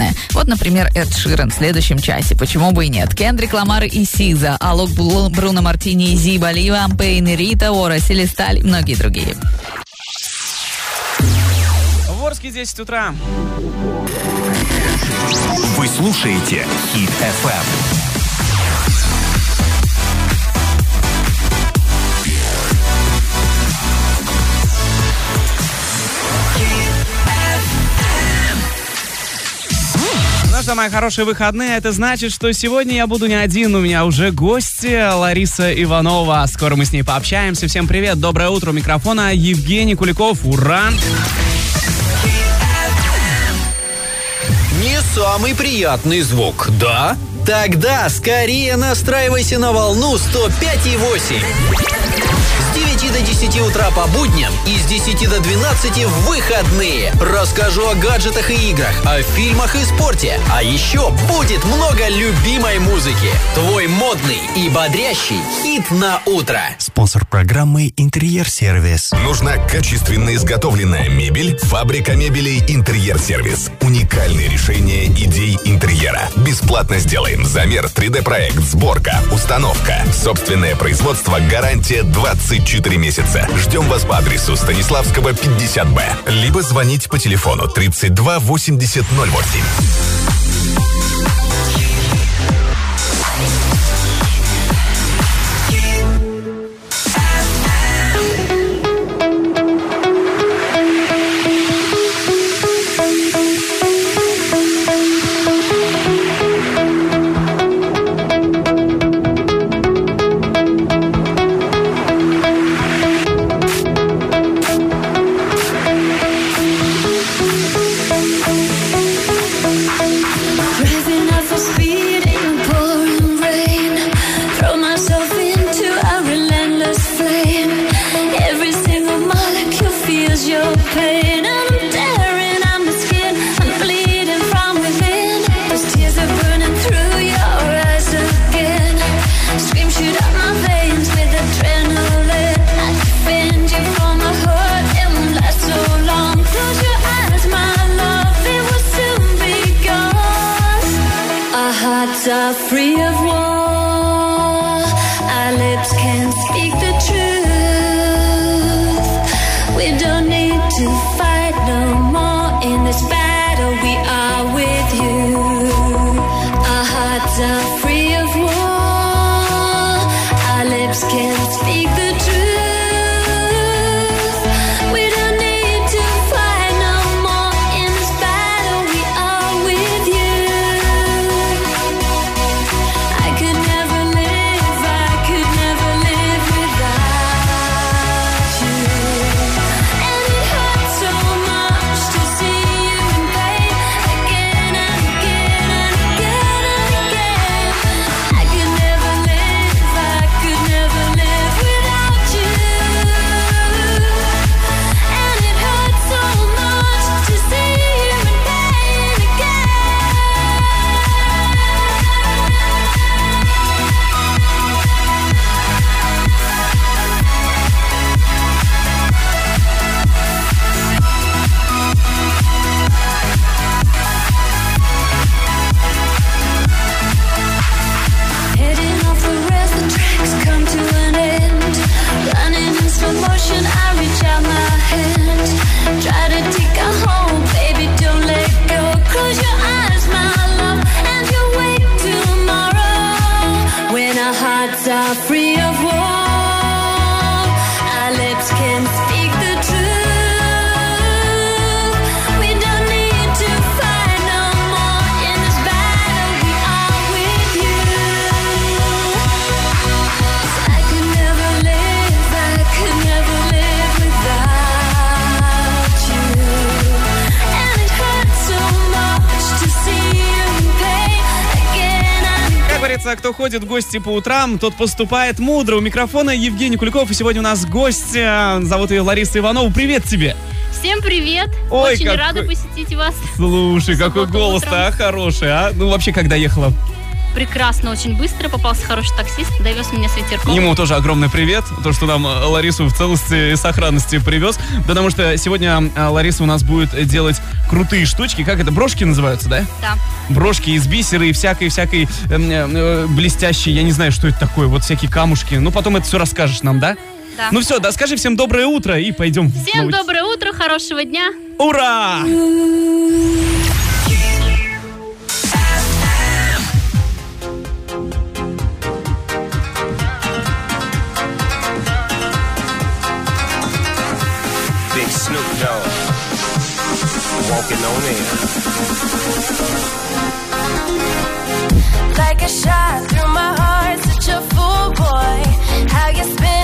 приятное. Вот, например, Эд Ширен в следующем часе. Почему бы и нет? Кендрик Ламар и Сиза, Алок Бруно Мартини и Зиба, Ливан Пейн и Рита Ора, Селесталь и многие другие. В Орске 10 утра. Вы слушаете Хит FM. Мои хорошие выходные, это значит, что сегодня я буду не один, у меня уже гости Лариса Иванова. Скоро мы с ней пообщаемся. Всем привет, доброе утро, у микрофона Евгений Куликов, ура! Не самый приятный звук, да? Тогда скорее настраивайся на волну 105,8. С 9 до 10 утра по будням и с 10 до 12 в выходные. Расскажу о гаджетах и играх, о фильмах и спорте. А еще будет много любимой музыки. Твой модный и бодрящий хит на утро. Спонсор программы «Интерьер-сервис». Нужна качественно изготовленная мебель? Фабрика мебелей «Интерьер-сервис». Уникальные решения идей интерьера. Бесплатно сделаем замер, 3D-проект, сборка, установка. Собственное производство, гарантия 24 месяца. Ждем вас по адресу Станиславского, 50Б. Либо звоните по телефону 32 80 08. Говорится, кто ходит в гости по утрам, тот поступает мудро. У микрофона Евгений Куликов, и сегодня у нас гость, э, зовут ее Лариса Иванова. Привет тебе! Всем привет! Ой, Очень какой- рада посетить вас. Слушай, какой голос-то а, хороший, а? Ну, вообще, когда ехала? Прекрасно, очень быстро. Попался хороший таксист, довез меня с ветерком. Ему тоже огромный привет, то, что нам э, Ларису в целости и сохранности привез, потому что сегодня э, Лариса у нас будет делать крутые штучки, как это, брошки называются, да? Да. Брошки из бисера и всякой-всякой эм, э, э, блестящей, я не знаю, что это такое, вот всякие камушки. Ну, потом это все расскажешь нам, да? Да. Ну все, да, скажи всем доброе утро и пойдем. Всем доброе утро, хорошего дня. Ура! Walking on air. like a shot through my heart. Such a fool, boy. How you spin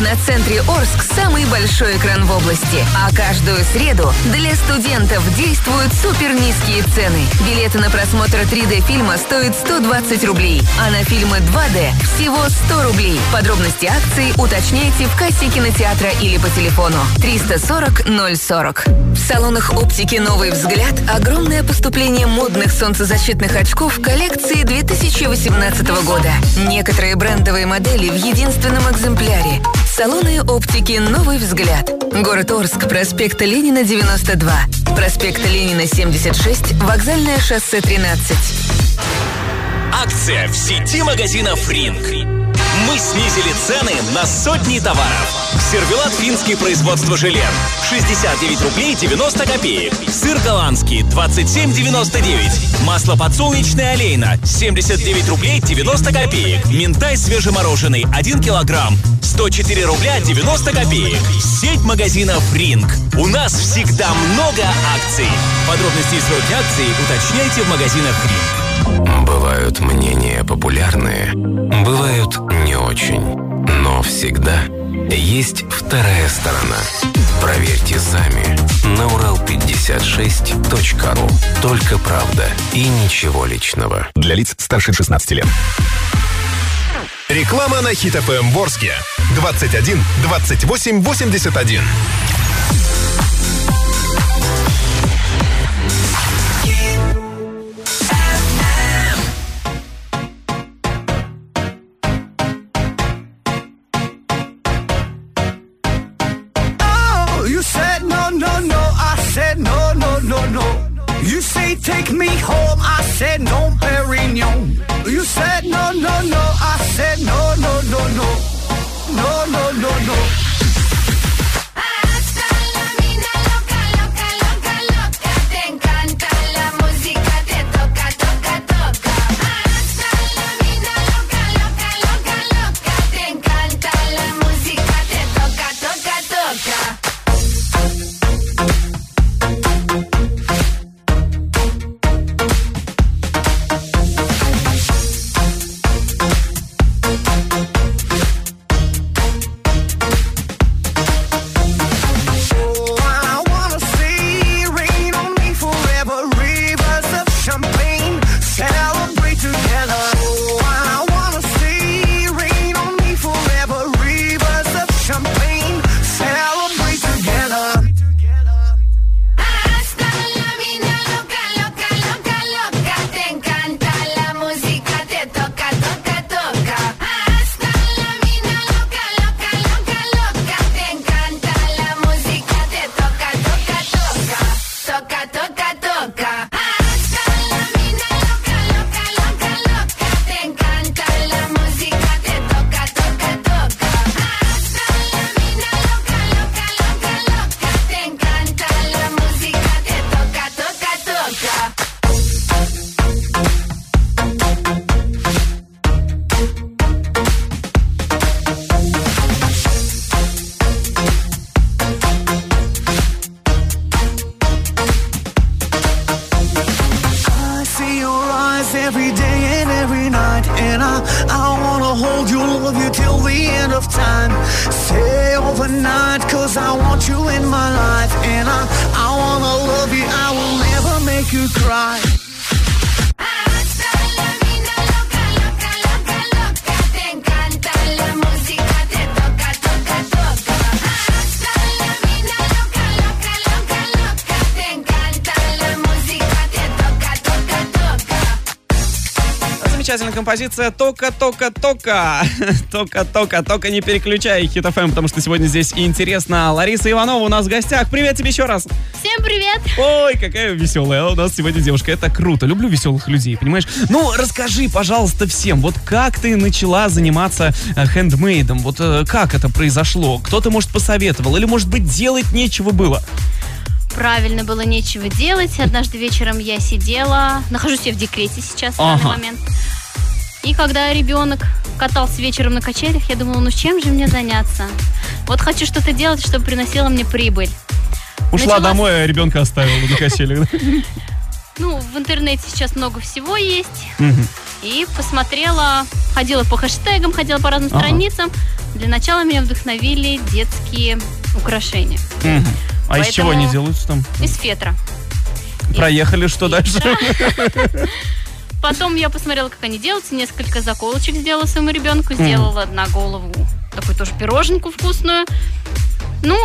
киноцентре Орск самый большой экран в области. А каждую среду для студентов действуют супер низкие цены. Билеты на просмотр 3D фильма стоят 120 рублей, а на фильмы 2D всего 100 рублей. Подробности акции уточняйте в кассе кинотеатра или по телефону 340 040. В салонах оптики «Новый взгляд» огромное поступление модных солнцезащитных очков коллекции 2018 года. Некоторые брендовые модели в единственном экземпляре. Салоны оптики «Новый взгляд». Город Орск, проспект Ленина, 92. Проспект Ленина, 76, вокзальное шоссе 13. Акция в сети магазинов «Ринг». Мы снизили цены на сотни товаров. Сервелат финский производство желе 69 рублей 90 копеек. Сыр голландский 27,99. Масло подсолнечное олейна 79 рублей 90 копеек. Минтай свежемороженый 1 килограмм 104 рубля 90 копеек. Сеть магазинов «Ринг». У нас всегда много акций. Подробности и сроки акций уточняйте в магазинах «Ринг». Бывают мнения популярные, бывают не очень. Но всегда есть вторая сторона. Проверьте сами на урал56.ру. Только правда и ничего личного. Для лиц старше 16 лет. Реклама на Хит ФМ Ворске. 21 28 81. Said no, Perignon. You said no, no, no. I said no, no, no, no. No, no, no, no. Замечательная композиция «Тока, тока, тока». Тока, тока, тока, не переключай Хит ФМ, потому что сегодня здесь интересно. Лариса Иванова у нас в гостях. Привет тебе еще раз. Всем привет! Ой, какая веселая у нас сегодня девушка. Это круто. Люблю веселых людей, понимаешь? Ну, расскажи, пожалуйста, всем, вот как ты начала заниматься э, хендмейдом? Вот э, как это произошло? Кто-то, может, посоветовал? Или, может быть, делать нечего было? Правильно было нечего делать. Однажды вечером я сидела, нахожусь я в декрете сейчас в данный Ага. момент. И когда ребенок катался вечером на качелях, я думала, ну чем же мне заняться? Вот хочу что-то делать, чтобы приносило мне прибыль. Ушла Начала- домой, а ребенка оставила на качелях. Ну, в интернете сейчас много всего есть. И посмотрела, ходила по хэштегам, ходила по разным страницам. Для начала меня вдохновили детские украшения. А из чего они делаются там? Из фетра. Проехали, что дальше? Потом я посмотрела, как они делаются. Несколько заколочек сделала своему ребенку. Сделала на голову такую тоже пироженку вкусную. Ну,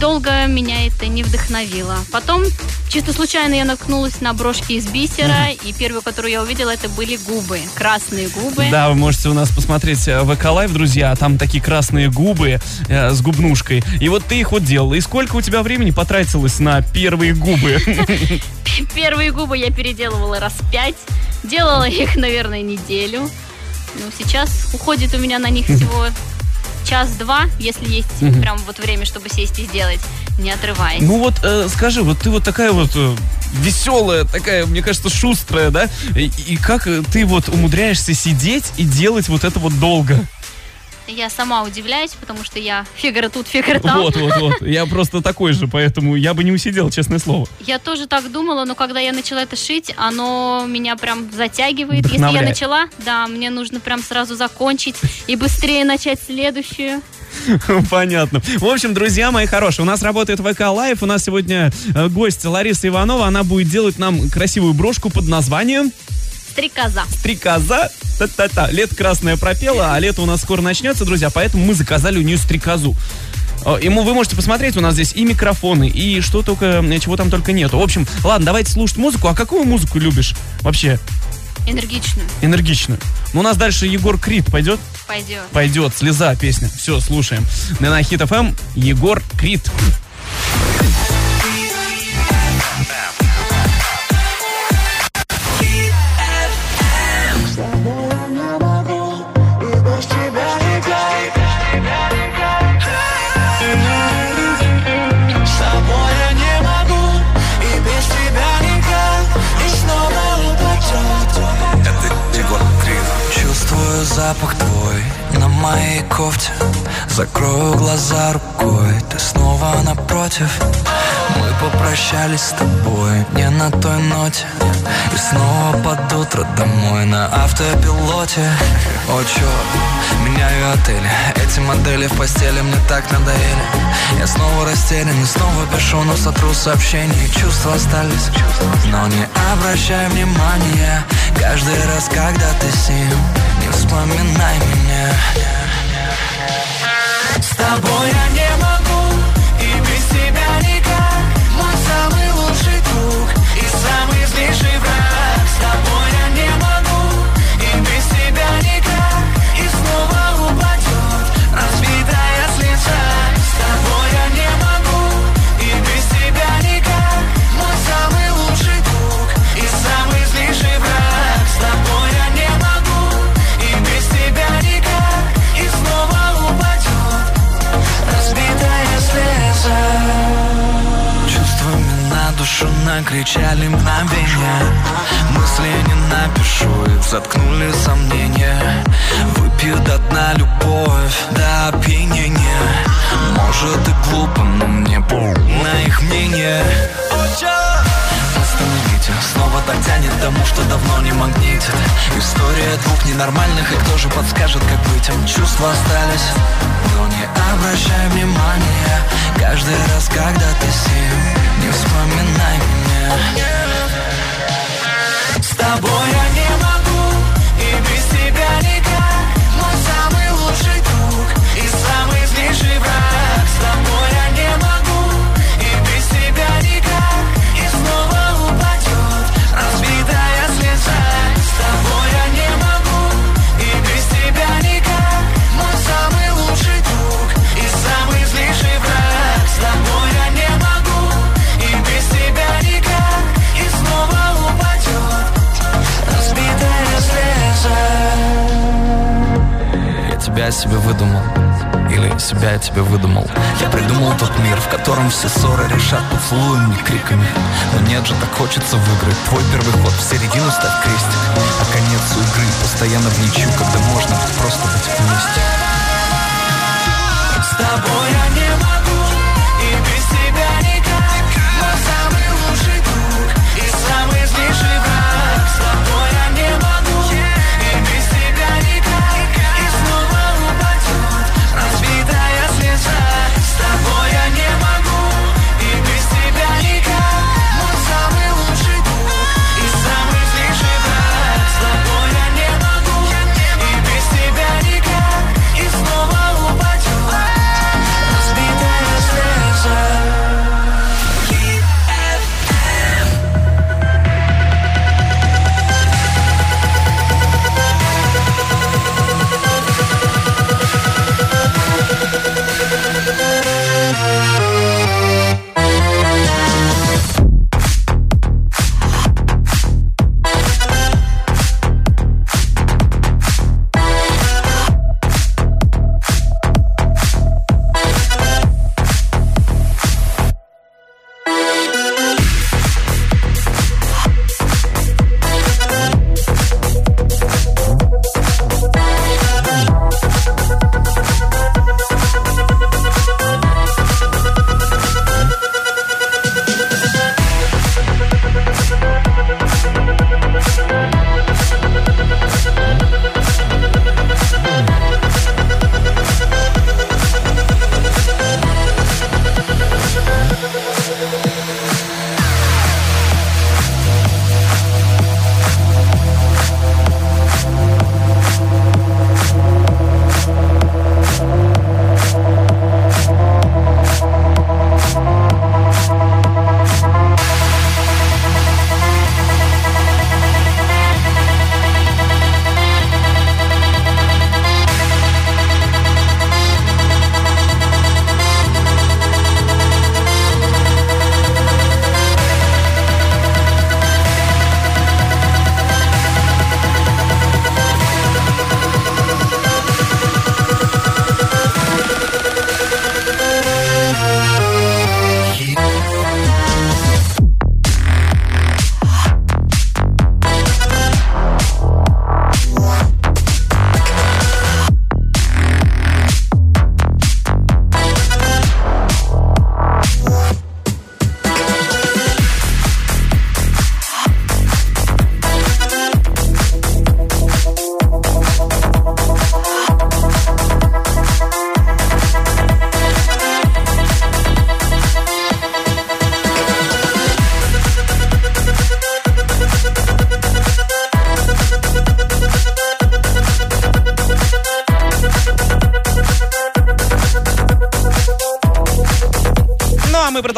долго меня это не вдохновило. Потом, чисто случайно я наткнулась на брошки из бисера, и первую, которую я увидела, это были губы, красные губы. Да, вы можете у нас посмотреть э, ВК Лайв, друзья, там такие красные губы э, с губнушкой. И вот ты их вот делала. И сколько у тебя времени потратилось на первые губы? Первые губы я переделывала раз пять, делала их, наверное, неделю. Ну, сейчас уходит у меня на них всего час-два, если есть Мгм. прям вот время, чтобы сесть и сделать, не отрываясь. Ну вот э, скажи, вот ты вот такая вот веселая, такая, мне кажется, шустрая, да? И, и как э, ты вот умудряешься сидеть и делать вот это вот долго? Я сама удивляюсь, потому что я фигура тут, фигура там. Вот, вот, вот. Я просто такой же, поэтому я бы не усидел, честное слово. Я тоже так думала, но когда я начала это шить, оно меня прям затягивает. Если я начала, да, мне нужно прям сразу закончить и быстрее начать следующую. Понятно. В общем, друзья мои хорошие, у нас работает ВК Лайв. У нас сегодня э, гость Лариса Иванова. Она будет делать нам красивую брошку под названием Стрекоза. «Стрекоза». Та-та-та. Лето красное пропела, а лето у нас скоро начнется, друзья, поэтому мы заказали у нее стрекозу. Ему вы можете посмотреть, у нас здесь и микрофоны, и что только, э, чего там только нету. В общем, ладно, давайте слушать музыку. А какую музыку любишь вообще? Энергичную. Энергичную. Ну, у нас дальше Егор Крид пойдет? Пойдет. Пойдет, слеза песня. Все, слушаем. На Хит ФМ Егор Крид. Запах твой на моей кофте. Закрою глаза рукой, ты снова напротив Мы попрощались с тобой не на той ноте. И снова под утро домой на автопилоте. О, черт, меняю отели. Эти модели в постели мне так надоели. Я снова растерян и снова пишу, но сотру сообщения. Чувства остались, но не обращай внимания. Каждый раз, когда ты с ним Не вспоминай меня душу накричали мгновения. Мысли не напишу, их заткнули сомнения. Выпью до дна любовь до опьянения. Может и глупо, но мне похуй на их мнение Остановите, снова так тянет тому, что давно не магнитит. История двух ненормальных, и кто же подскажет, как быть? Им Чувства остались, но не обращай внимания. Каждый раз, когда ты с не вспоминай меня С тобой я не могу, и без тебя никак. Мой самый лучший друг и самый злейший враг. Я себе выдумал. Или себя я тебе выдумал. Я придумал тот мир, в котором все ссоры решат поцелуем, не криками. Но нет же, так хочется выиграть Твой первый ход. В середину ставь крестик А конец у игры постоянно в ничью Когда можно просто быть вместе. С тобой я не могу,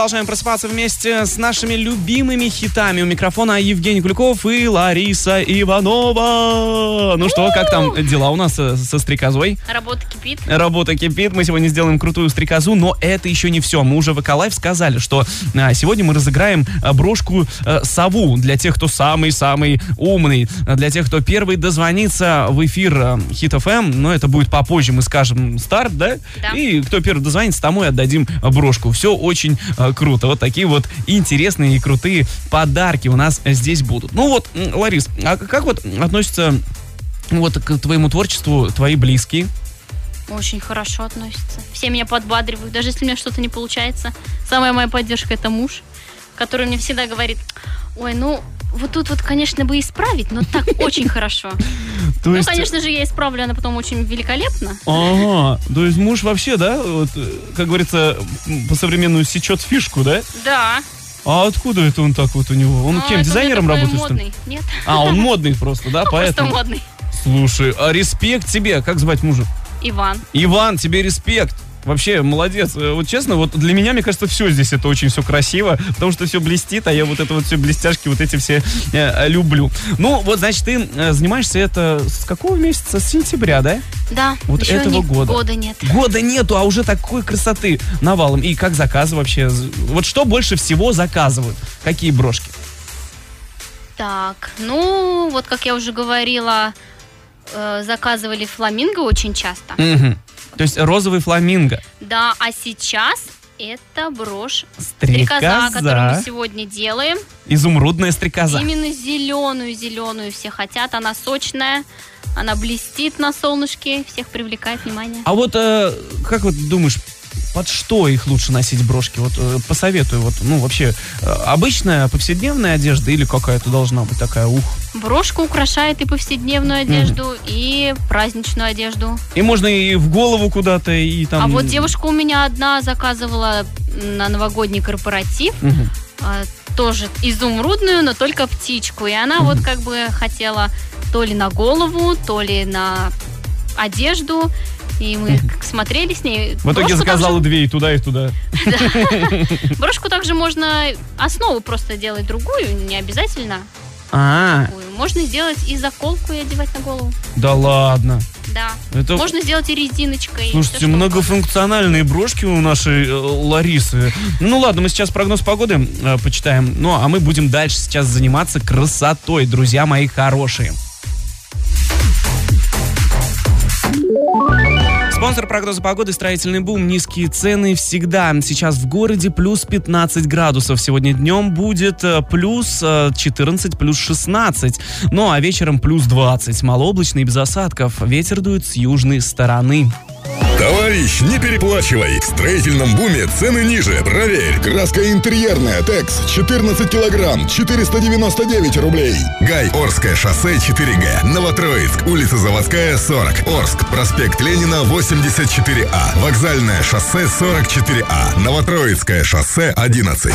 продолжаем просыпаться вместе с нашими любимыми хитами. У микрофона Евгений Куликов и Лариса Иванова. Ну что, как там дела у нас э, со стрекозой? Работа кипит. Работа кипит, мы сегодня сделаем крутую стрекозу, но это еще не все. Мы уже в Эколайф сказали, что а, сегодня мы разыграем а, брошку э, сову для тех, кто самый-самый умный, а, для тех, кто первый дозвонится в эфир Хит ФМ, но это будет попозже, мы скажем старт, да? Да. И кто первый дозвонится, тому и отдадим а, брошку. Все очень а, круто. Вот такие вот интересные и крутые подарки у нас здесь будут. Ну вот, Ларис, а как вот относятся вот к твоему творчеству твои близкие? Очень хорошо относится. Все меня подбадривают, даже если у меня что-то не получается. Самая моя поддержка это муж, который мне всегда говорит, ой, ну вот тут вот, конечно, бы исправить, но так очень хорошо. То Ну, есть- конечно же, я исправлю, она потом очень великолепно. Ага, то есть муж вообще, да, вот, как говорится, м, по-современному сечет фишку, да? Да. А откуда это он так вот у него? Он Ну, кем, дизайнером работает, модный. Нет. А, он модный просто, да, Ну, Просто поэтому? модный. Слушай, а респект тебе, как звать мужа? Иван. Иван, тебе респект. Вообще, молодец. Э, Вот честно, вот для меня, мне кажется, все здесь это очень все красиво, потому что все блестит, а я вот это вот все блестяшки, вот эти все э, люблю. Ну, вот, значит, ты э, занимаешься это с какого месяца? С сентября, да? Да. Вот еще этого не- года. Года нет. Года нету, а уже такой красоты навалом. И как заказы вообще? Вот что больше всего заказывают? Какие брошки? Так, ну, вот как я уже говорила, э, заказывали фламинго очень часто. Мгм. То есть розовый фламинго. Да, а сейчас это брошь Стрекоза. которую мы сегодня делаем. Изумрудная стрекоза. Именно зеленую, зеленую все хотят. Она сочная, она блестит на солнышке, всех привлекает внимание. А вот э, как вот думаешь, под что их лучше носить брошки? Вот э, посоветую, вот, ну, вообще, э, обычная повседневная одежда или какая-то должна быть такая, ух. Брошка украшает и повседневную одежду, и праздничную одежду. И можно и в голову куда-то, и там... А вот девушка у меня одна заказывала на новогодний корпоратив. Мгм. а, тоже изумрудную, но только птичку. И она вот как бы хотела то ли на голову, то ли на одежду. И мы смотрели с ней. В итоге Брошку заказала две и туда, и туда. брошку также можно основу просто делать другую, не обязательно. А. Можно сделать и заколку и одевать на голову. да ладно. Да. Это- Можно сделать и резиночкой. Слушайте, что многофункциональные брошки у нашей э, Ларисы. Ну ладно, мы сейчас прогноз погоды э, почитаем. Ну, а мы будем дальше сейчас заниматься красотой, друзья мои хорошие. Спонсор прогноза погоды «Строительный бум». Низкие цены всегда. Сейчас в городе плюс 15 градусов. Сегодня днем будет э, плюс э, 14, плюс 16. Ну а вечером плюс 20. Малооблачно без осадков. Ветер дует с южной стороны. Товарищ, не переплачивай. В строительном буме цены ниже. Проверь. Краска интерьерная. Текс 14 килограмм. 499 рублей. Гай, Орское шоссе 4Г. Новотроицк. Улица Заводская 40. Орск. Проспект Ленина 84А. Вокзальное шоссе 44А. Новотроицкое шоссе 11.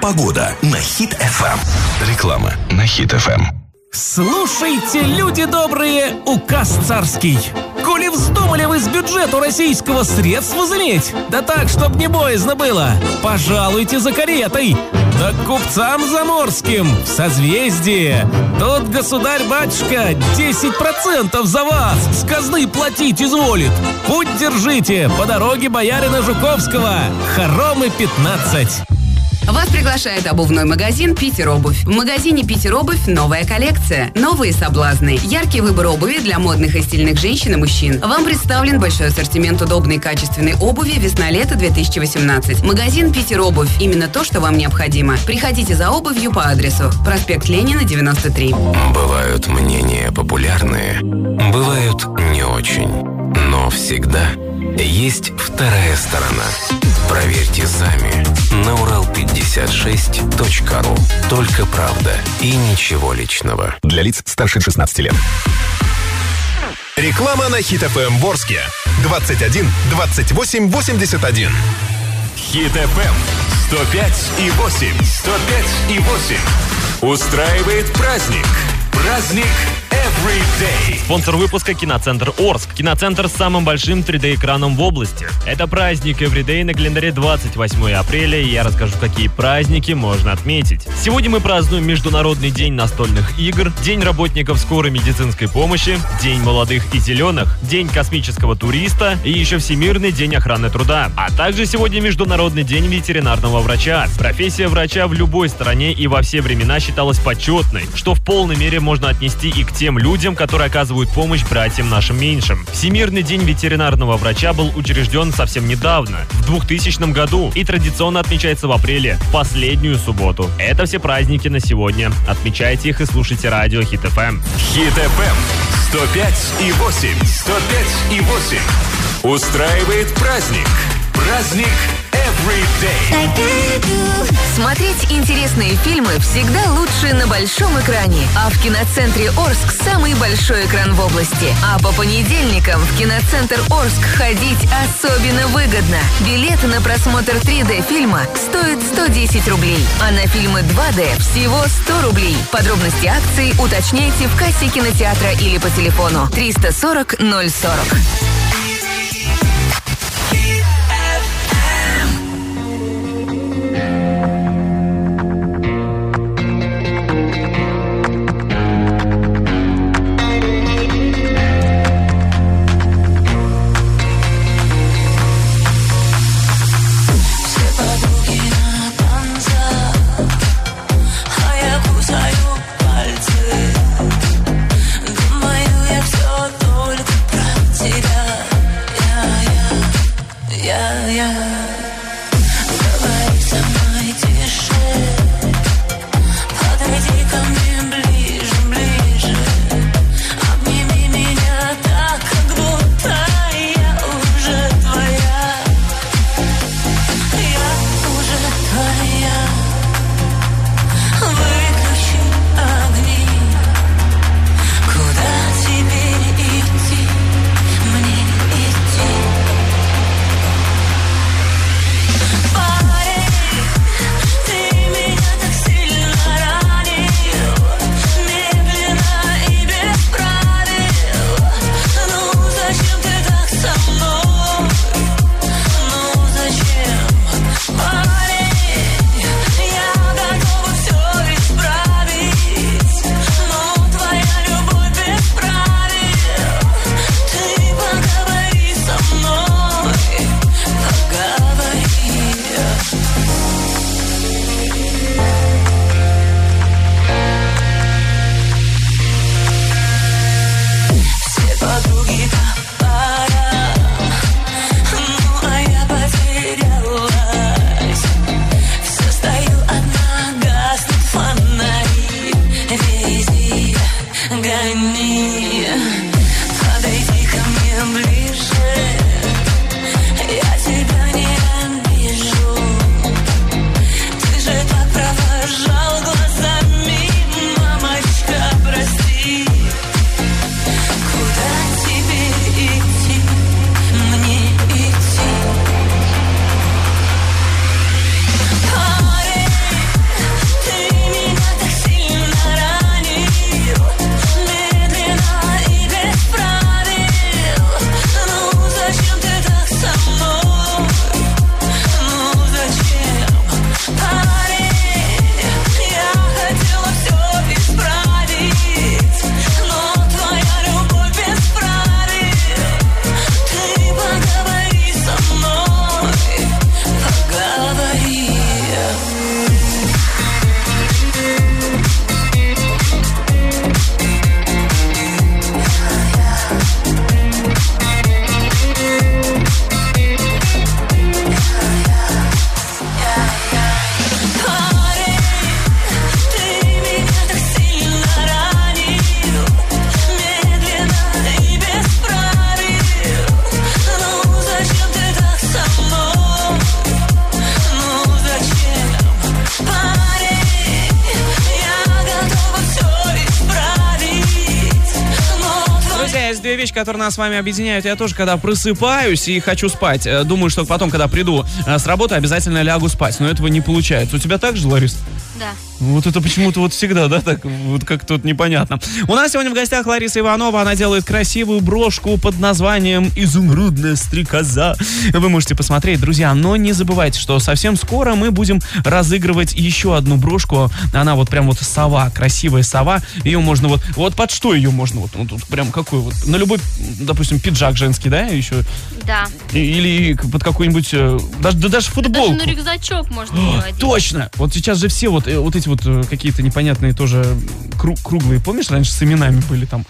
Погода на Хит ФМ. Реклама на Хит ФМ. Слушайте, люди добрые, указ царский. Коли вздумали вы с бюджету российского средств возыметь, да так, чтоб не боязно было, пожалуйте за каретой. Да купцам заморским в созвездие. Тут государь-батюшка 10% за вас с казны платить изволит. Путь держите по дороге боярина Жуковского. Хоромы 15. Вас приглашает обувной магазин «Питер Обувь». В магазине «Питер Обувь» новая коллекция, новые соблазны, яркий выбор обуви для модных и стильных женщин и мужчин. Вам представлен большой ассортимент удобной качественной обуви весна-лето 2018. Магазин «Питер Обувь» – именно то, что вам необходимо. Приходите за обувью по адресу проспект Ленина, 93. Бывают мнения популярные, бывают не очень. Но всегда есть вторая сторона. Проверьте сами на урал56.ру. Только правда и ничего личного. Для лиц старше 16 лет. Реклама на Хит ФМ Ворске. 21 28 81. Хит ФМ 105 и 8. 105 и 8. Устраивает праздник. Праздник Everyday. Спонсор выпуска «Киноцентр Орск». Киноцентр с самым большим 3D-экраном в области. Это праздник Everyday на календаре 28 апреля, и я расскажу, какие праздники можно отметить. Сегодня мы празднуем Международный день настольных игр, День работников скорой медицинской помощи, День молодых и зеленых, День космического туриста и еще Всемирный день охраны труда. А также сегодня Международный день ветеринарного врача. Профессия врача в любой стране и во все времена считалась почетной, что в полной мере можно отнести и к тем людям, которые оказывают помощь братьям нашим меньшим. Всемирный день ветеринарного врача был учрежден совсем недавно, в 2000 году, и традиционно отмечается в апреле, в последнюю субботу. Это все праздники на сегодня. Отмечайте их и слушайте радио Хит Эм. ФМ. Хит FM 105 и 8. 105 и 8. Устраивает праздник. Праздник Everyday. Смотреть интересные фильмы всегда лучше на большом экране. А в киноцентре Орск самый большой экран в области. А по понедельникам в киноцентр Орск ходить особенно выгодно. Билеты на просмотр 3D фильма стоят 110 рублей, а на фильмы 2D всего 100 рублей. Подробности акции уточняйте в кассе кинотеатра или по телефону 340 040. Которые нас с вами объединяют. Я тоже, когда просыпаюсь и хочу спать, э, думаю, что потом, когда приду э, с работы, обязательно лягу спать. Но этого не получается. У тебя так же, Ларис? Да. Вот это почему-то вот всегда, да, так вот как-то вот непонятно. У нас сегодня в гостях Лариса Иванова. Она делает красивую брошку под названием «Изумрудная стрекоза». Вы можете посмотреть, друзья. Но не забывайте, что совсем скоро мы будем разыгрывать еще одну брошку. Она вот прям вот сова, красивая сова. Ее можно вот... Вот под что ее можно? Вот, вот тут прям какой вот... На любой, допустим, пиджак женский, да, еще? Да. Или под какой-нибудь... э, Даже, да даже футболку. Даже на рюкзачок можно одеть. Точно! Вот сейчас же все вот, вот эти вот э, какие-то непонятные тоже кру- круглые, помнишь, раньше с именами были там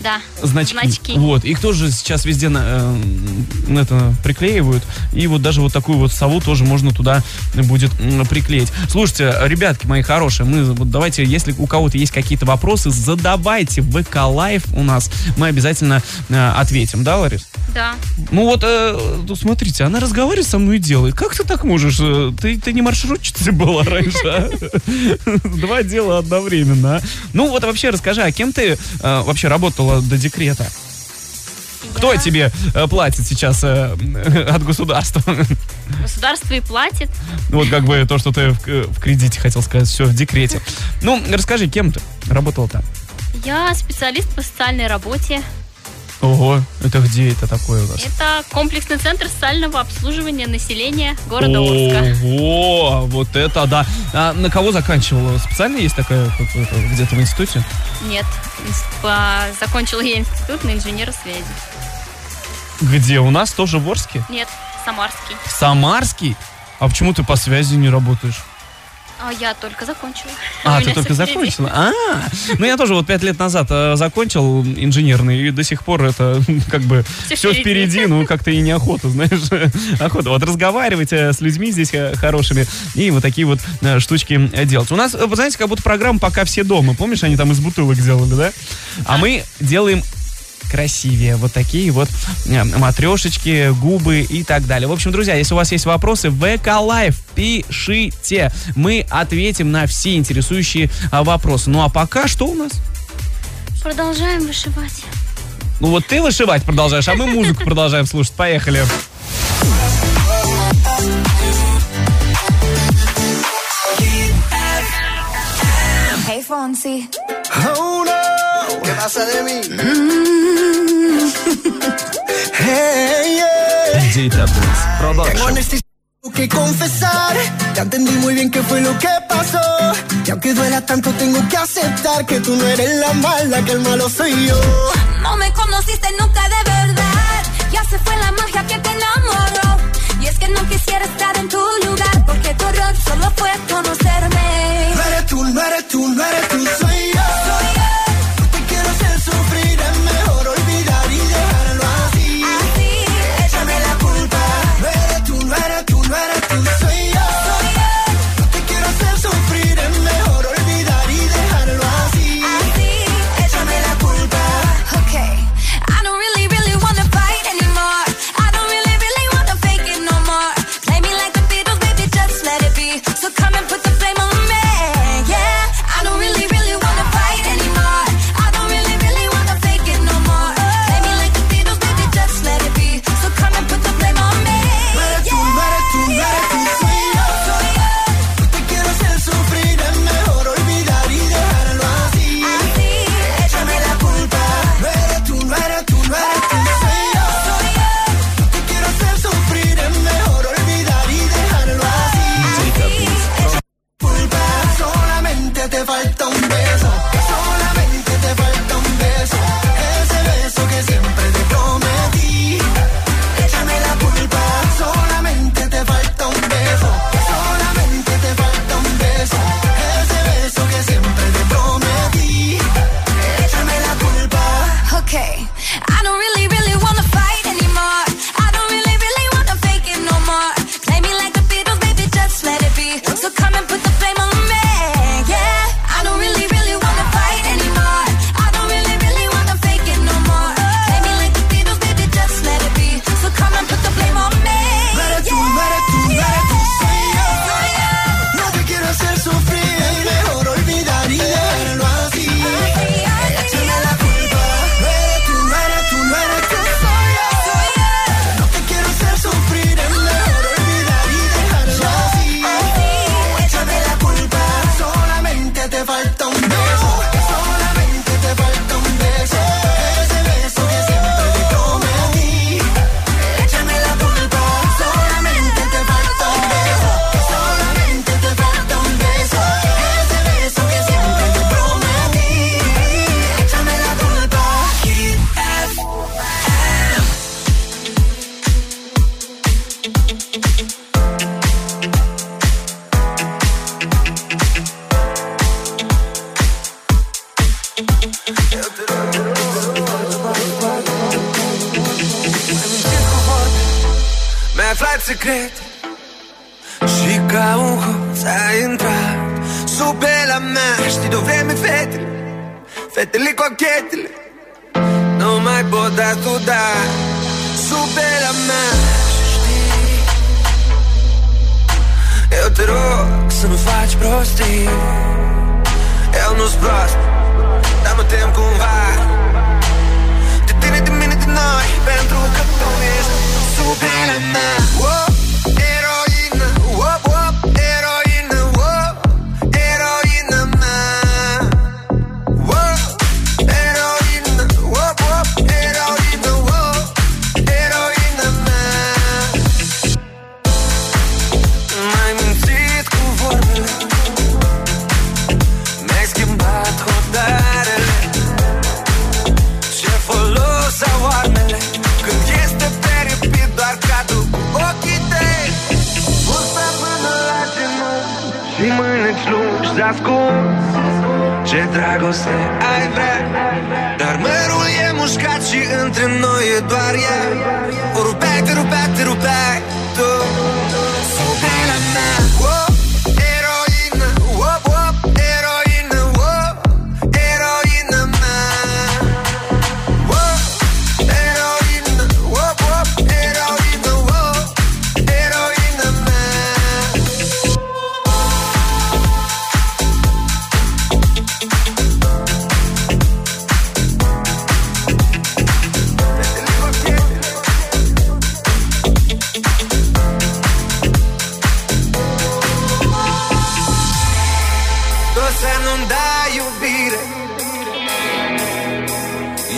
Да. значки. Значки. Вот, их тоже сейчас везде на, э, это приклеивают. И вот даже вот такую вот сову тоже можно туда будет приклеить. Слушайте, ребятки мои хорошие, мы вот давайте, если у кого-то есть какие-то вопросы, задавайте в ВК Лайв у нас. Мы обязательно э, ответим, да, Ларис? Да. Ну вот, э, ну, смотрите, она разговаривает со мной и делает. Как ты так можешь? Э, Ты, ты не маршрутчицей была раньше, а? Два дела одновременно, а? Ну вот вообще расскажи, а кем ты э, вообще работала до декрета? Кто тебе э, платит сейчас э, от государства? Государство и платит. Вот как бы то, что ты в, э, в кредите хотел сказать, все в декрете. Ну, расскажи, кем ты работала там? Я специалист по социальной работе. Ого, это где это такое у вас? Это комплексный центр социального обслуживания населения города Орска. Ого, вот это да. А на кого заканчивала? Специально есть такая где-то в институте? Нет, закончила я институт на инженера связи. Где? У нас тоже в Орске? Нет, Самарский. Самарский? А почему ты по связи не работаешь? А я только закончила. А, ты только закончила? А, ну я тоже вот пять лет назад э, закончил инженерный, и до сих пор это как бы все впереди. впереди, ну как-то и неохота, знаешь, охота. Вот разговаривать э, с людьми здесь э, хорошими и вот такие вот э, штучки делать. У нас, вы знаете, как будто программа «Пока все дома». Помнишь, они там из бутылок делали, да? А мы делаем красивее. Вот такие вот э, матрешечки, губы и так далее. В общем, друзья, если у вас есть вопросы, ВК Лайв пишите. Мы ответим на все интересующие а, вопросы. Ну а пока что у нас? Продолжаем вышивать. Ну вот ты вышивать продолжаешь, а мы музыку продолжаем слушать. Поехали. Hey Fonsi. Oh no, ¿qué pasa de mí? hey, yeah. Tengo necesito que confesar, ya entendí muy bien qué fue lo que pasó. Y aunque duela tanto, tengo que aceptar que tú no eres la mala, que el malo soy yo. No me conociste nunca de verdad. Ya se fue la magia que te enamoró. Y es que no quisiera estar en tu lugar. Porque tu error solo fue conocerme. No eres tú, no eres tú, no eres tú, soy yo. dica un cosa entra Supera más, ti dovremmo fetele Fetele cocchetele oh, Non mai potato dare Supera más Eu te rogo se não faz prosti. Eu nos prosti Dá-me tempo com var Te tira de mim e de nós Pentru că tu ești supera mea wow. Ascuns. Ce dragoste ai vrea? Dar mărul e mușcat și între noi e doar ea O rupeai, te rupeai, te rupeai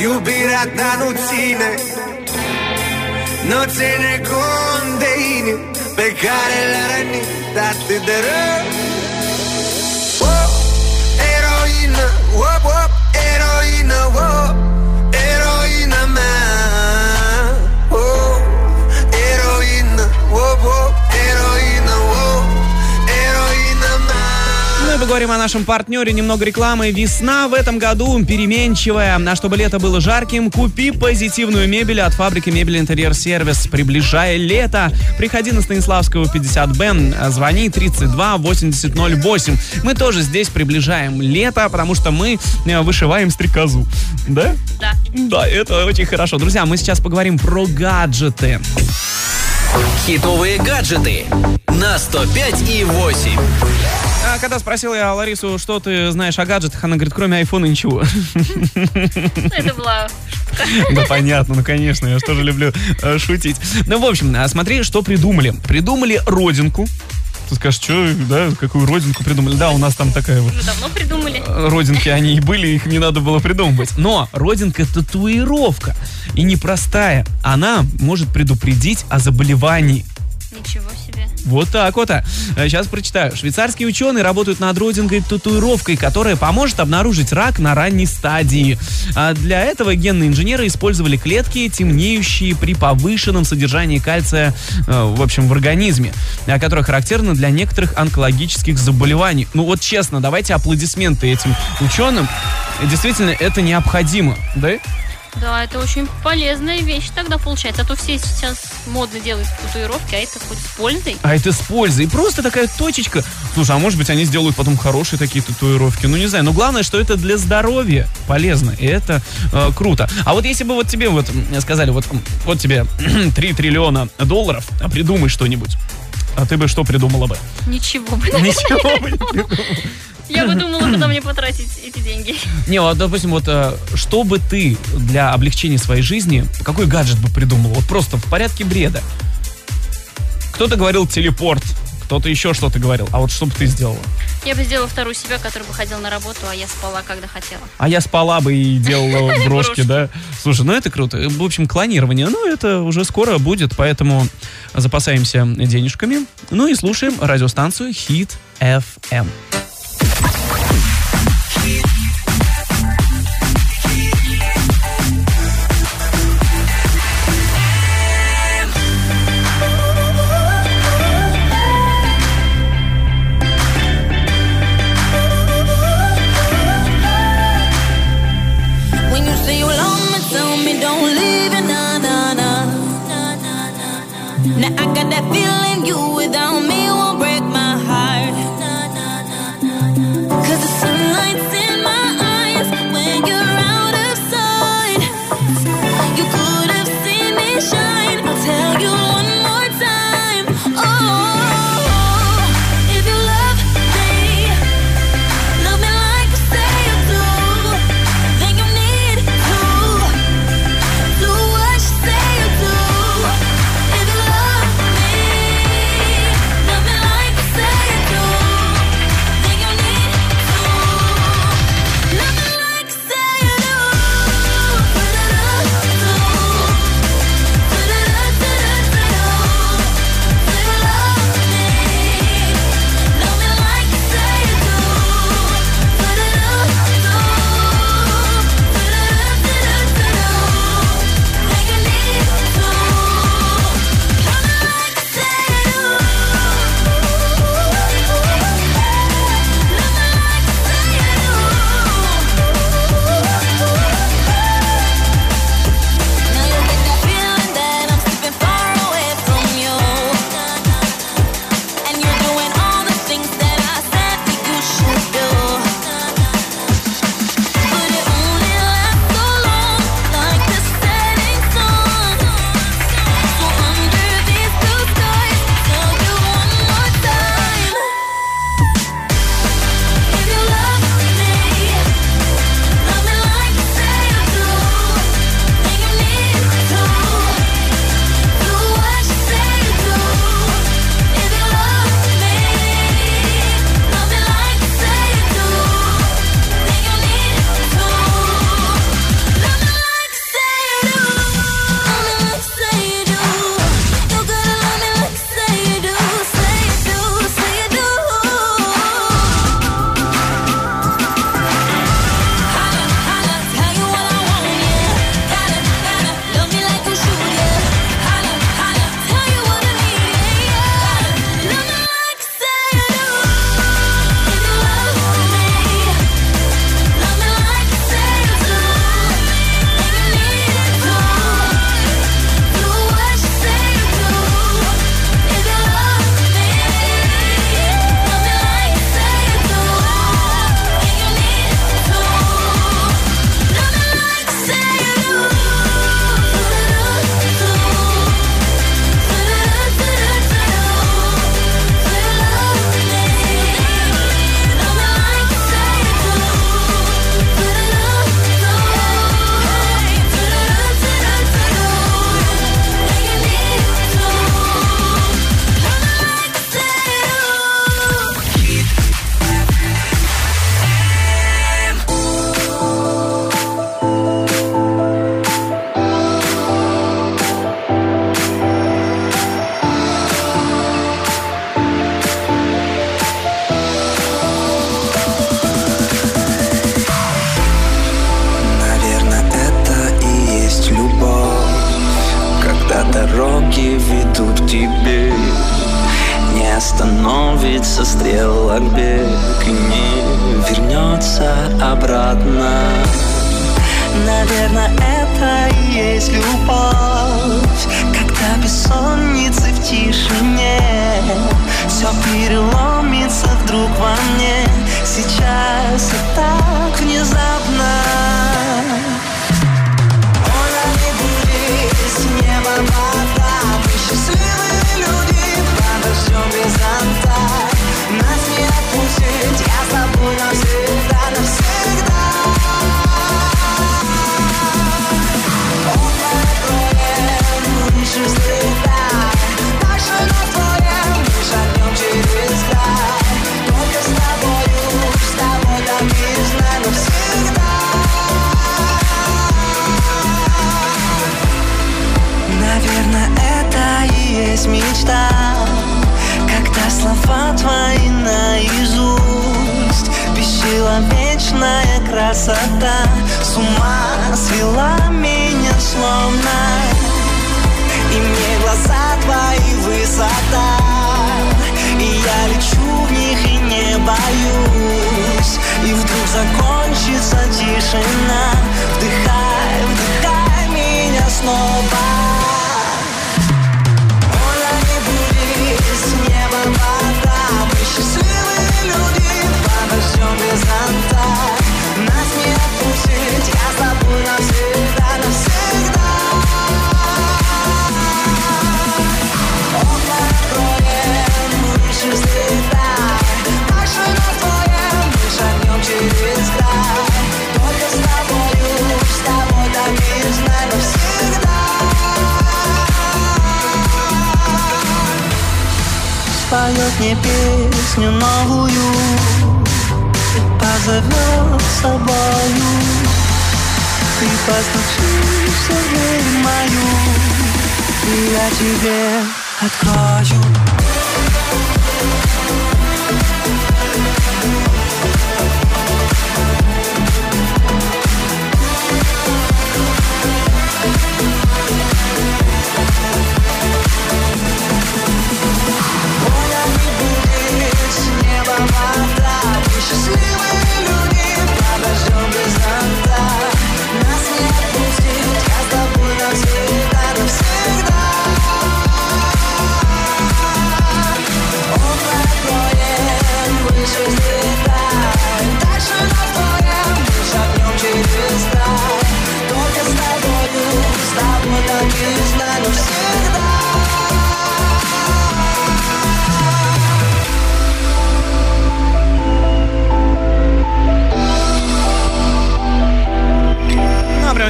Iubirea ta nu ține Nu ține cont de inim Pe care l-a rănit atât de rău. Oh, Eroină, oh, oh, eroină, oh, И поговорим о нашем партнере. Немного рекламы. Весна в этом году переменчивая. А чтобы лето было жарким, купи позитивную мебель от фабрики мебели Интерьер Сервис. Приближая лето, приходи на Станиславского 50Б, звони 32 8008. Мы тоже здесь приближаем лето, потому что мы э, вышиваем стрекозу. Да? Да. Да, это очень хорошо. Друзья, мы сейчас поговорим про гаджеты. Хитовые гаджеты на 105 и 8. А когда спросил я Ларису, что ты знаешь о гаджетах, она говорит, кроме айфона ничего. Это была Да понятно, ну конечно, я же тоже люблю э, шутить. Ну, в общем, а, смотри, что придумали. Придумали родинку. Ты скажешь, что, да, какую родинку придумали? Да, у нас там такая вот уже давно придумали. э, родинки, они и были, их не надо было придумывать. Но родинка татуировка. И непростая. Она может предупредить о заболевании. Ничего себе. Вот так вот. а. Сейчас прочитаю. Швейцарские ученые работают над родинкой татуировкой, которая поможет обнаружить рак на ранней стадии. А для этого генные инженеры использовали клетки, темнеющие при повышенном содержании кальция, э, в общем, в организме, а, которое характерно для некоторых онкологических заболеваний. Ну вот честно, давайте аплодисменты этим ученым. Действительно, это необходимо, да? Да, это очень полезная вещь тогда получается. А то все сейчас модно делают татуировки, а это хоть с пользой. А это с пользой. И просто такая точечка. Слушай, а может быть они сделают потом хорошие такие татуировки. Ну не знаю. Но главное, что это для здоровья полезно. И это э, круто. А вот если бы вот тебе вот сказали, вот, вот тебе 3 триллиона долларов, а придумай что-нибудь. А ты бы что придумала бы? Ничего бы. Ничего бы не придумала. Я бы думала, куда мне потратить эти деньги. Не, вот, допустим, вот э, что бы ты для облегчения своей жизни, какой гаджет бы придумал? Вот просто в порядке бреда. Кто-то говорил телепорт, кто-то еще что-то говорил. А вот что бы ты сделала? Я бы сделала вторую себя, которая бы ходила на работу, а я спала, когда хотела. А я спала бы и делала брошки, Брошки. да? Слушай, ну это круто. В общем, клонирование, ну это уже скоро будет, поэтому запасаемся денежками. Ну и слушаем радиостанцию Hit FM. Hit мечта. Когда слова твои наизусть Бесчеловечная красота С ума свела меня словно. И мне глаза твои высота. И я лечу в них и не боюсь. И вдруг закончится тишина. Вдыхай, вдыхай меня снова Споет мне песню новую И позовет с собою. Ты постучишься в дверь мою И я тебе открою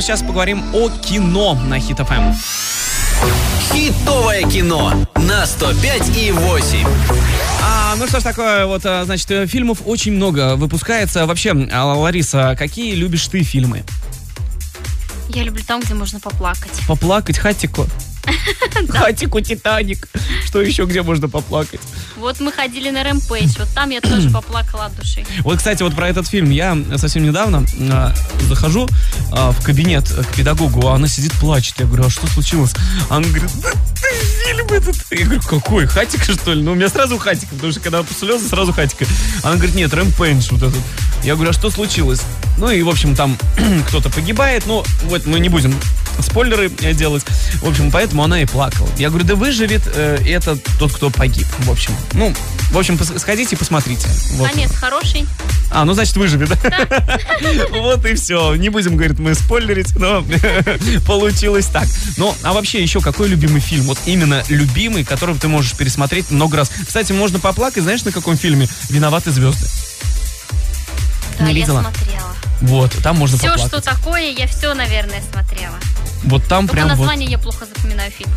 сейчас поговорим о кино на Хит ФМ. Хитовое кино на 105 и 8. А, ну что ж такое, вот, а, значит, э, фильмов очень много выпускается. Вообще, а, Лариса, какие любишь ты фильмы? Я люблю там, где можно поплакать. Поплакать, хатику? Хатику, Титаник. Что еще, где можно поплакать? Вот мы ходили на Рэмпейдж, вот там я тоже поплакала от души. Вот, кстати, вот про этот фильм. Я совсем недавно а, захожу а, в кабинет к педагогу, а она сидит, плачет. Я говорю, а что случилось? Она говорит, да ты фильм этот. Я говорю, какой? Хатика, что ли? Ну, у меня сразу хатика, потому что когда слезы, сразу хатика. Она говорит, нет, Рэмпейдж вот этот. Я говорю, а что случилось? Ну и, в общем, там кто-то погибает, ну, вот мы не будем спойлеры э, делать. В общем, поэтому она и плакала. Я говорю, да выживет э, это тот, кто погиб. В общем, ну, в общем, пос- сходите и посмотрите. Вот. Конец хороший. А, ну значит выживет, да? Вот и все. Не будем, говорит, мы спойлерить, но получилось так. Ну, а вообще еще какой любимый фильм? Вот именно любимый, который ты можешь пересмотреть много раз. Кстати, можно поплакать, знаешь, на каком фильме? «Виноваты звезды». Да, Не я видела? смотрела. Вот, там можно Все, поплакать. что такое, я все, наверное, смотрела. Вот там Только прям вот... название я плохо запоминаю фильм.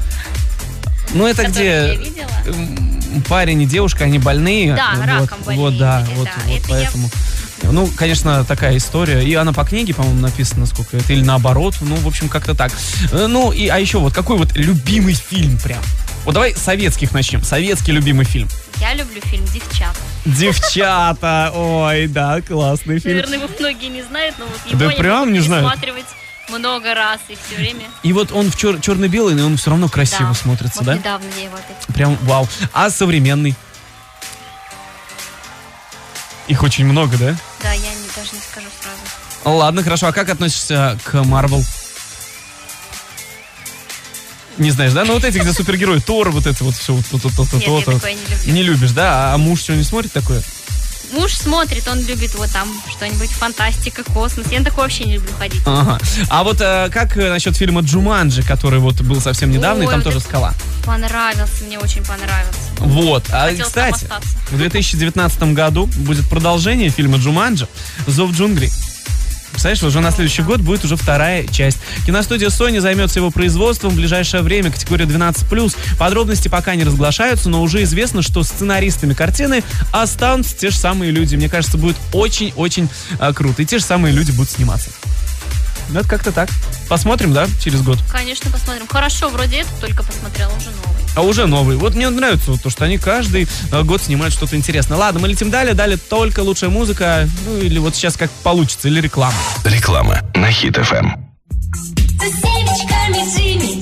Ну, это я где парень и девушка, они больные. Да, вот, раком Вот, больные да, были, вот, да, вот это поэтому. Ну, конечно, такая история. И она по книге, по-моему, написана, сколько это, или наоборот. Ну, в общем, как-то так. Э, Ну, и, а еще вот какой вот любимый фильм прям? Вот давай советских начнем. Советский любимый фильм. Я люблю фильм «Девчата». Девчата. Ой, да, классный фильм. Наверное, его многие не знают, но вот его да я прям не знаю. много раз и все время. И вот он в чер- черно-белый, но он все равно красиво да. смотрится, вот да? недавно я его опять. Прям вау. А современный? Их очень много, да? Да, я не, даже не скажу сразу. Ладно, хорошо. А как относишься к Марвел? Marvel? Не знаешь, да? Ну вот эти, где супергерои, Тор, вот это вот все, вот, вот, вот, Нет, я такое не люблю. Не любишь, да? А муж что, не смотрит такое? Муж смотрит, он любит вот там что-нибудь фантастика, космос. Я на такое вообще не люблю ходить. Ага. А вот э, как э, насчет фильма «Джуманджи», который вот был совсем недавно, и Ой, там вот тоже скала? Понравился, мне очень понравился. Вот. А, Хотелось кстати, в 2019 году будет продолжение фильма «Джуманджи. Зов джунглей». Представляешь, уже на следующий год будет уже вторая часть. Киностудия Sony займется его производством в ближайшее время, категория 12+. Подробности пока не разглашаются, но уже известно, что сценаристами картины останутся те же самые люди. Мне кажется, будет очень-очень а, круто. И те же самые люди будут сниматься. Ну, это как-то так. Посмотрим, да, через год. Конечно, посмотрим. Хорошо, вроде это только посмотрела, уже новый. А уже новый. Вот мне нравится вот то, что они каждый э, год снимают что-то интересное. Ладно, мы летим далее. Далее только лучшая музыка. Ну, или вот сейчас как получится. Или реклама. Реклама на Хит ФМ. За семечками Джимми,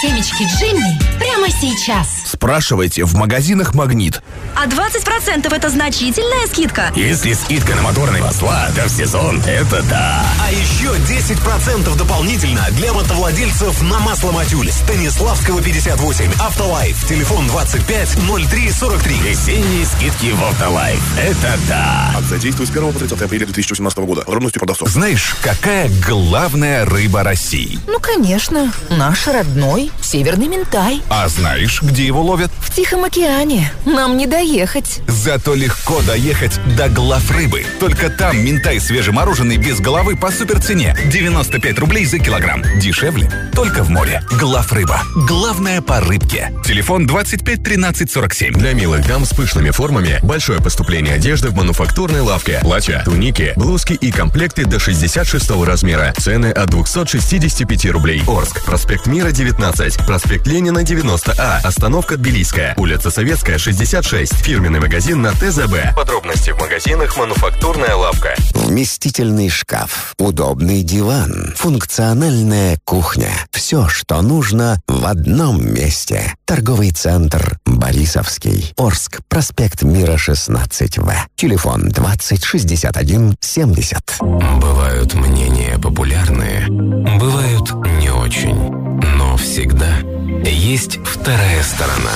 семечки Джимми прямо сейчас. Спрашивайте в магазинах «Магнит». А 20% это значительная скидка. Если скидка на моторные масла, то в сезон это да. А еще 10% дополнительно для мотовладельцев на масло Матюль. Станиславского 58. Автолайф. Телефон 25 03 43. Весенние скидки в Автолайф. Это да. Акция действует с 1 по 30 апреля 2018 года. Подробности продавцов. Знаешь, какая главная рыба России? Ну, конечно, наш родной северный ментай. А знаешь, где его ловят? В Тихом океане. Нам не доехать. Зато легко доехать до глав рыбы. Только там ментай свежемороженый без головы по суперцене. 95 рублей за килограмм. Дешевле только в море. Глав рыба. Главное по рыбке. Телефон 25 13 47. Для милых дам с пышными формами большое поступление одежды в мануфактурной лавке. Платья, туники, блузки и комплекты до 66 размера. Цены от 265 рублей. Орск. Проспект Мира 19. Проспект Ленина 90А. Остановка Тбилисская. Улица Советская 66. Фирменный магазин на ТЗБ. Подробности в магазинах «Мануфактурная лавка». Вместительный шкаф, удобный диван, функциональная кухня. Все, что нужно в одном месте. Торговый центр «Борисовский». Орск. Проспект Мира 16В. Телефон 20 61 70. Бывают мнения популярные, бывают не очень. Но всегда есть вторая сторона.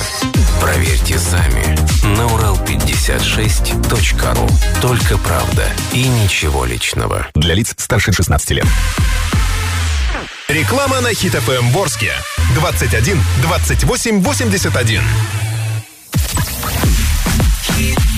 Проверьте сами на урал56.ру. Только правда и ничего личного. Для лиц старше 16 лет. Реклама на Хит ФМ Ворске. 21 28 81. And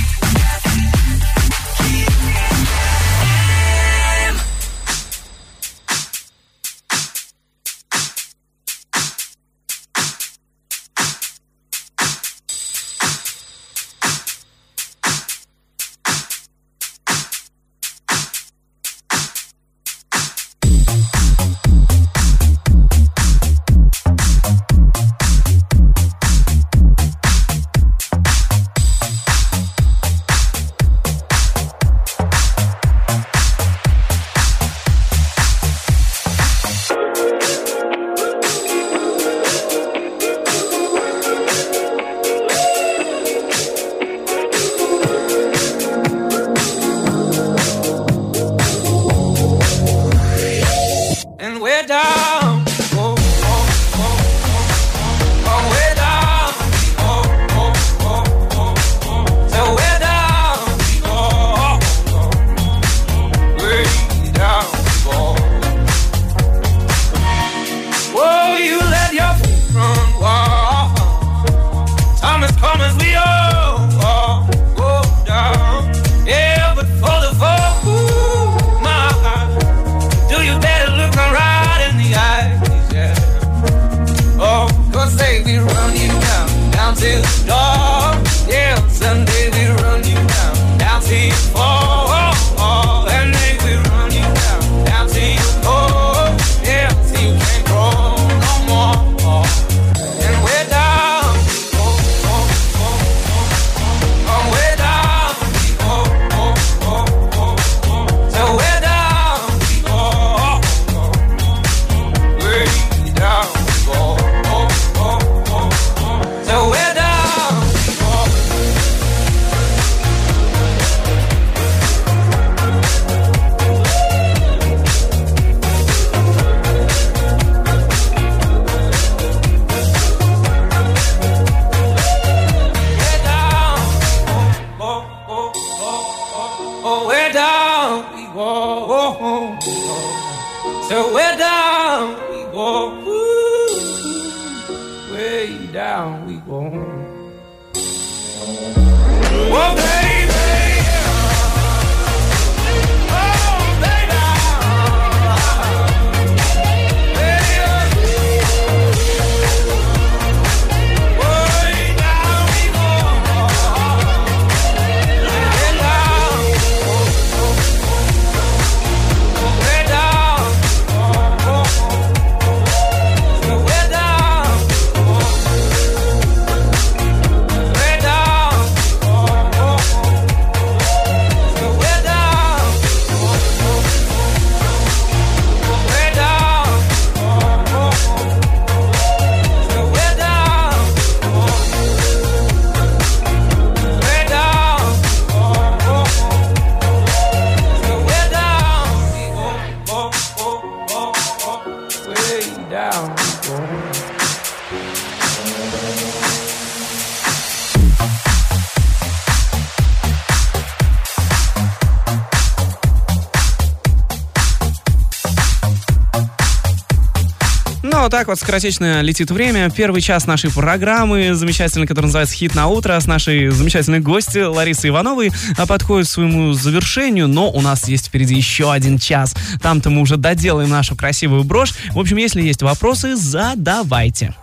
так вот скоротечно летит время. Первый час нашей программы, замечательный, который называется «Хит на утро», с нашей замечательной гости Ларисой Ивановой а, подходит к своему завершению, но у нас есть впереди еще один час. Там-то мы уже доделаем нашу красивую брошь. В общем, если есть вопросы, задавайте.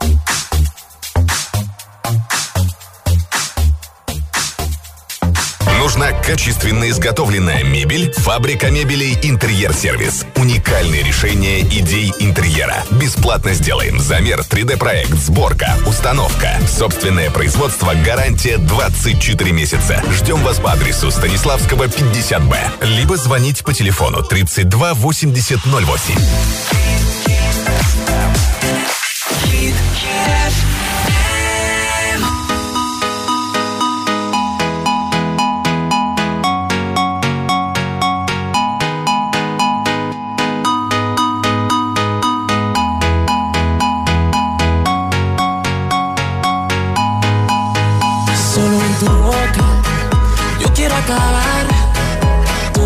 нужна качественно изготовленная мебель, фабрика мебелей «Интерьер-сервис». Уникальные решения идей интерьера. Бесплатно сделаем замер, 3D-проект, сборка, установка. Собственное производство, гарантия 24 месяца. Ждем вас по адресу Станиславского, 50Б. Либо звонить по телефону 32 80 08.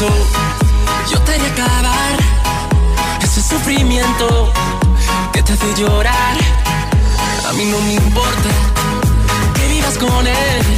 yo te haré acabar ese sufrimiento que te hace llorar. A mí no me importa que vivas con él.